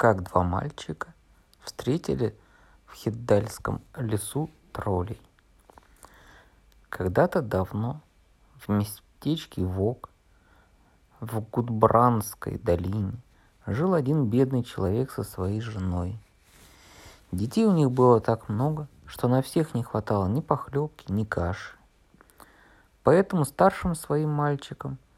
как два мальчика встретили в Хиддальском лесу троллей. Когда-то давно в местечке Вок в Гудбранской долине жил один бедный человек со своей женой. Детей у них было так много, что на всех не хватало ни похлебки, ни каши. Поэтому старшим своим мальчикам –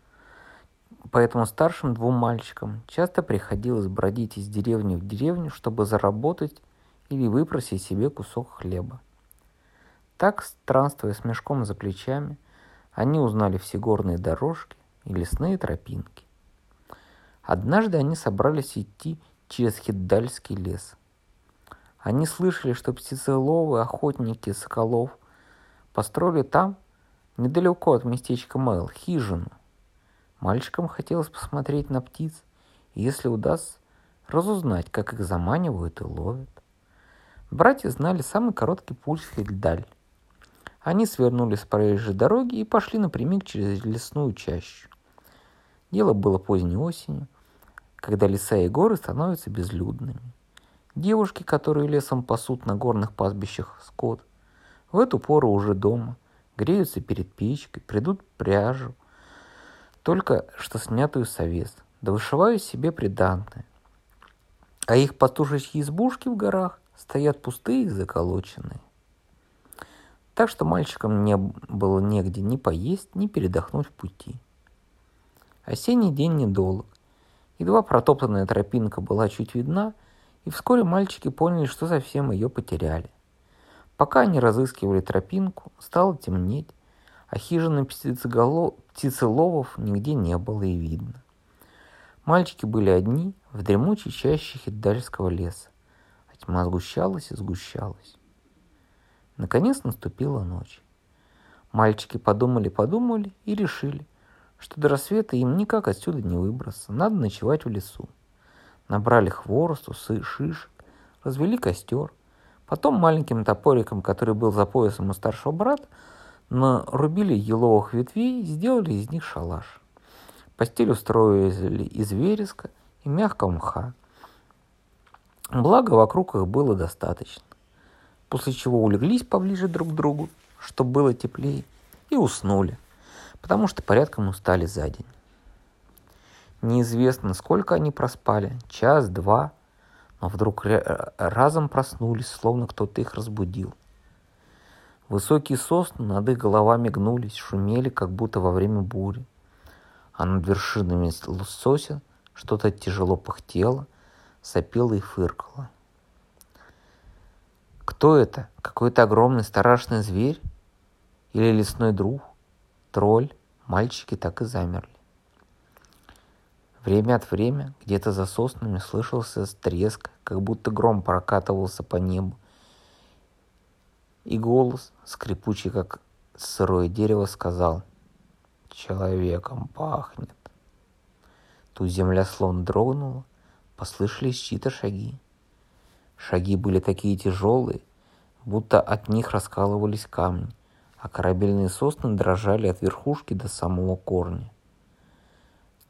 Поэтому старшим двум мальчикам часто приходилось бродить из деревни в деревню, чтобы заработать или выпросить себе кусок хлеба. Так, странствуя с мешком за плечами, они узнали все горные дорожки и лесные тропинки. Однажды они собрались идти через Хиддальский лес. Они слышали, что птицеловы, охотники соколов построили там, недалеко от местечка Мэл, хижину. Мальчикам хотелось посмотреть на птиц, и если удастся, разузнать, как их заманивают и ловят. Братья знали самый короткий путь в Хельдаль. Они свернули с проезжей дороги и пошли напрямик через лесную чащу. Дело было поздней осенью, когда леса и горы становятся безлюдными. Девушки, которые лесом пасут на горных пастбищах скот, в эту пору уже дома, греются перед печкой, придут пряжу, только что снятую с овес, да вышиваю себе приданное. А их пастушечьи избушки в горах стоят пустые и заколоченные. Так что мальчикам не было негде ни поесть, ни передохнуть в пути. Осенний день недолг. Едва протоптанная тропинка была чуть видна, и вскоре мальчики поняли, что совсем ее потеряли. Пока они разыскивали тропинку, стало темнеть, а хижины птицеловов нигде не было и видно. Мальчики были одни в дремучей чаще хиддальского леса, а тьма сгущалась и сгущалась. Наконец наступила ночь. Мальчики подумали-подумали и решили, что до рассвета им никак отсюда не выбраться, надо ночевать в лесу. Набрали хворосту, шишек, развели костер. Потом маленьким топориком, который был за поясом у старшего брата, нарубили еловых ветвей сделали из них шалаш. Постель устроили из вереска и мягкого мха. Благо, вокруг их было достаточно. После чего улеглись поближе друг к другу, чтобы было теплее, и уснули, потому что порядком устали за день. Неизвестно, сколько они проспали, час, два, но вдруг разом проснулись, словно кто-то их разбудил. Высокие сосны над их головами гнулись, шумели, как будто во время бури. А над вершинами сосен что-то тяжело пыхтело, сопело и фыркало. Кто это? Какой-то огромный страшный зверь? Или лесной друг? Тролль? Мальчики так и замерли. Время от времени где-то за соснами слышался треск, как будто гром прокатывался по небу, и голос, скрипучий, как сырое дерево, сказал «Человеком пахнет». Тут земля словно дрогнула, послышались чьи-то шаги. Шаги были такие тяжелые, будто от них раскалывались камни, а корабельные сосны дрожали от верхушки до самого корня.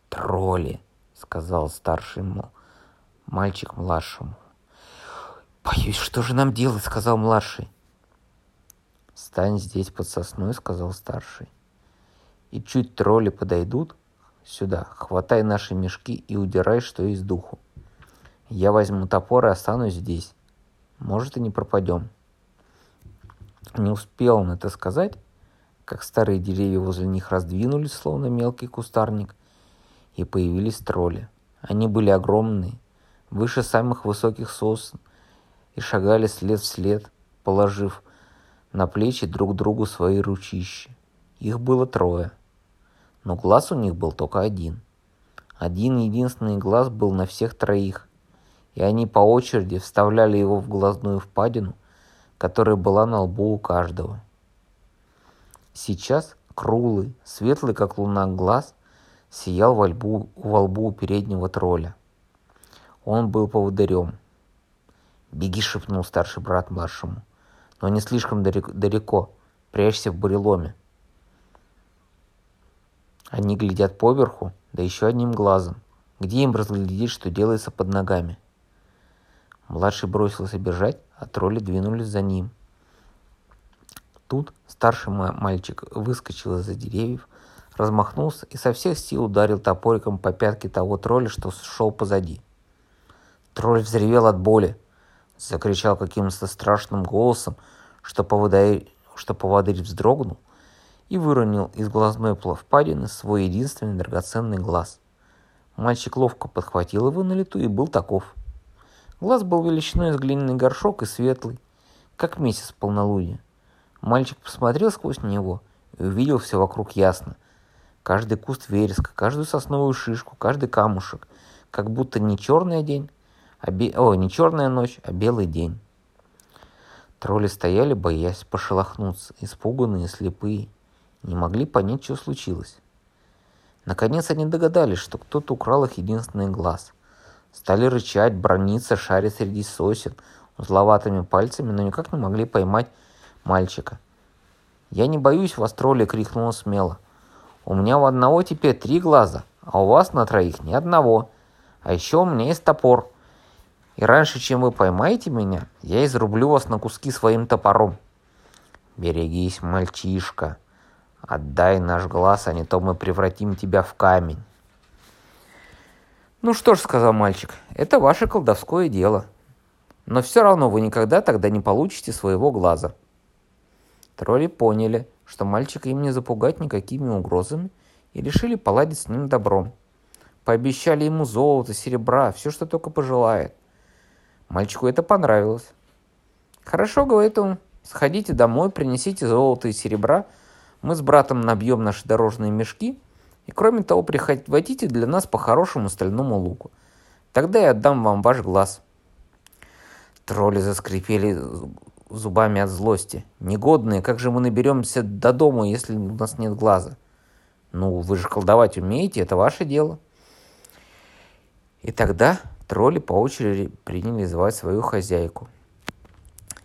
«Тролли!» — сказал старший мальчик младшему. «Боюсь, что же нам делать?» — сказал младший. «Стань здесь под сосной», — сказал старший. «И чуть тролли подойдут сюда, хватай наши мешки и удирай, что из духу. Я возьму топор и останусь здесь. Может, и не пропадем». Не успел он это сказать, как старые деревья возле них раздвинулись, словно мелкий кустарник, и появились тролли. Они были огромные, выше самых высоких сосен, и шагали след в след, положив на плечи друг другу свои ручищи. Их было трое, но глаз у них был только один. Один единственный глаз был на всех троих, и они по очереди вставляли его в глазную впадину, которая была на лбу у каждого. Сейчас круглый, светлый как луна глаз сиял во лбу, во лбу у переднего тролля. Он был поводырем. «Беги!» — шепнул старший брат младшему но не слишком далеко. Прячься в буреломе. Они глядят поверху, да еще одним глазом. Где им разглядеть, что делается под ногами? Младший бросился бежать, а тролли двинулись за ним. Тут старший мальчик выскочил из-за деревьев, размахнулся и со всех сил ударил топориком по пятке того тролля, что шел позади. Тролль взревел от боли, закричал каким-то страшным голосом, что поводырь, что поводырь вздрогнул и выронил из глазной впадины свой единственный драгоценный глаз. Мальчик ловко подхватил его на лету и был таков. Глаз был величиной с глиняный горшок и светлый, как месяц полнолуния. Мальчик посмотрел сквозь него и увидел все вокруг ясно. Каждый куст вереска, каждую сосновую шишку, каждый камушек, как будто не черный день, а бе... О, не черная ночь, а белый день. Тролли стояли, боясь пошелохнуться, испуганные, слепые, не могли понять, что случилось. Наконец они догадались, что кто-то украл их единственный глаз. Стали рычать, брониться, шарить среди сосен, узловатыми пальцами, но никак не могли поймать мальчика. «Я не боюсь вас, тролли!» — крикнула смело. «У меня у одного теперь три глаза, а у вас на троих ни одного. А еще у меня есть топор. И раньше, чем вы поймаете меня, я изрублю вас на куски своим топором. Берегись, мальчишка. Отдай наш глаз, а не то мы превратим тебя в камень. Ну что ж, сказал мальчик, это ваше колдовское дело. Но все равно вы никогда тогда не получите своего глаза. Тролли поняли, что мальчика им не запугать никакими угрозами, и решили поладить с ним добром. Пообещали ему золото, серебра, все, что только пожелает. Мальчику это понравилось. «Хорошо», — говорит он, — «сходите домой, принесите золото и серебра, мы с братом набьем наши дорожные мешки, и кроме того, прихватите для нас по хорошему стальному луку. Тогда я отдам вам ваш глаз». Тролли заскрипели зубами от злости. «Негодные, как же мы наберемся до дома, если у нас нет глаза?» «Ну, вы же колдовать умеете, это ваше дело». И тогда Тролли по очереди приняли звать свою хозяйку.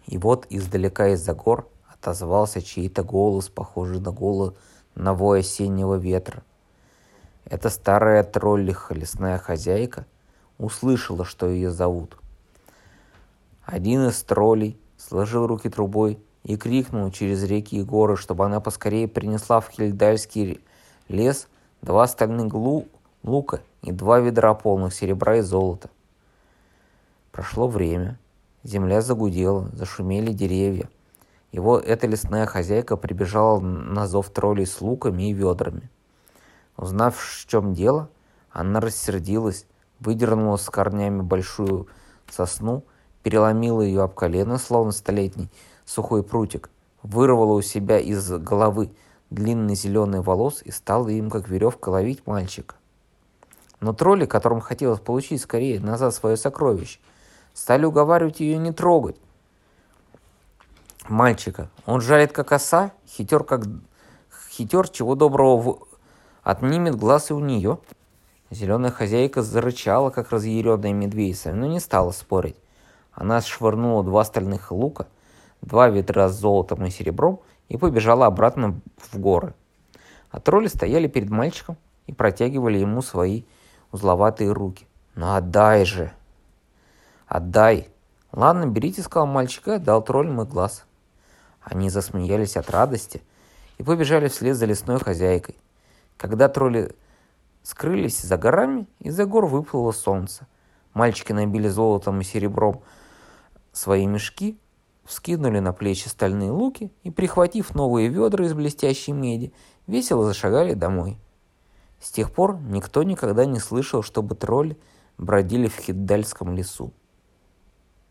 И вот издалека из-за гор отозвался чей-то голос, похожий на голос на вой осеннего ветра. Эта старая троллиха, лесная хозяйка, услышала, что ее зовут. Один из троллей сложил руки трубой и крикнул через реки и горы, чтобы она поскорее принесла в Хильдальский лес два стальных лука и два ведра полных серебра и золота. Прошло время. Земля загудела, зашумели деревья. Его эта лесная хозяйка прибежала на зов троллей с луками и ведрами. Узнав, в чем дело, она рассердилась, выдернула с корнями большую сосну, переломила ее об колено, словно столетний сухой прутик, вырвала у себя из головы длинный зеленый волос и стала им, как веревка, ловить мальчика. Но тролли, которым хотелось получить скорее назад свое сокровище – Стали уговаривать ее не трогать. Мальчика. Он жалит, как оса, хитер, как хитер, чего доброго в... отнимет глаз и у нее. Зеленая хозяйка зарычала, как разъяренная медведица, но не стала спорить. Она швырнула два стальных лука, два ведра с золотом и серебром и побежала обратно в горы. А тролли стояли перед мальчиком и протягивали ему свои узловатые руки. «Ну отдай же!» «Отдай!» «Ладно, берите», — сказал мальчик и отдал тролль мой глаз. Они засмеялись от радости и побежали вслед за лесной хозяйкой. Когда тролли скрылись за горами, из-за гор выплыло солнце. Мальчики набили золотом и серебром свои мешки, вскинули на плечи стальные луки и, прихватив новые ведра из блестящей меди, весело зашагали домой. С тех пор никто никогда не слышал, чтобы тролли бродили в Хиддальском лесу.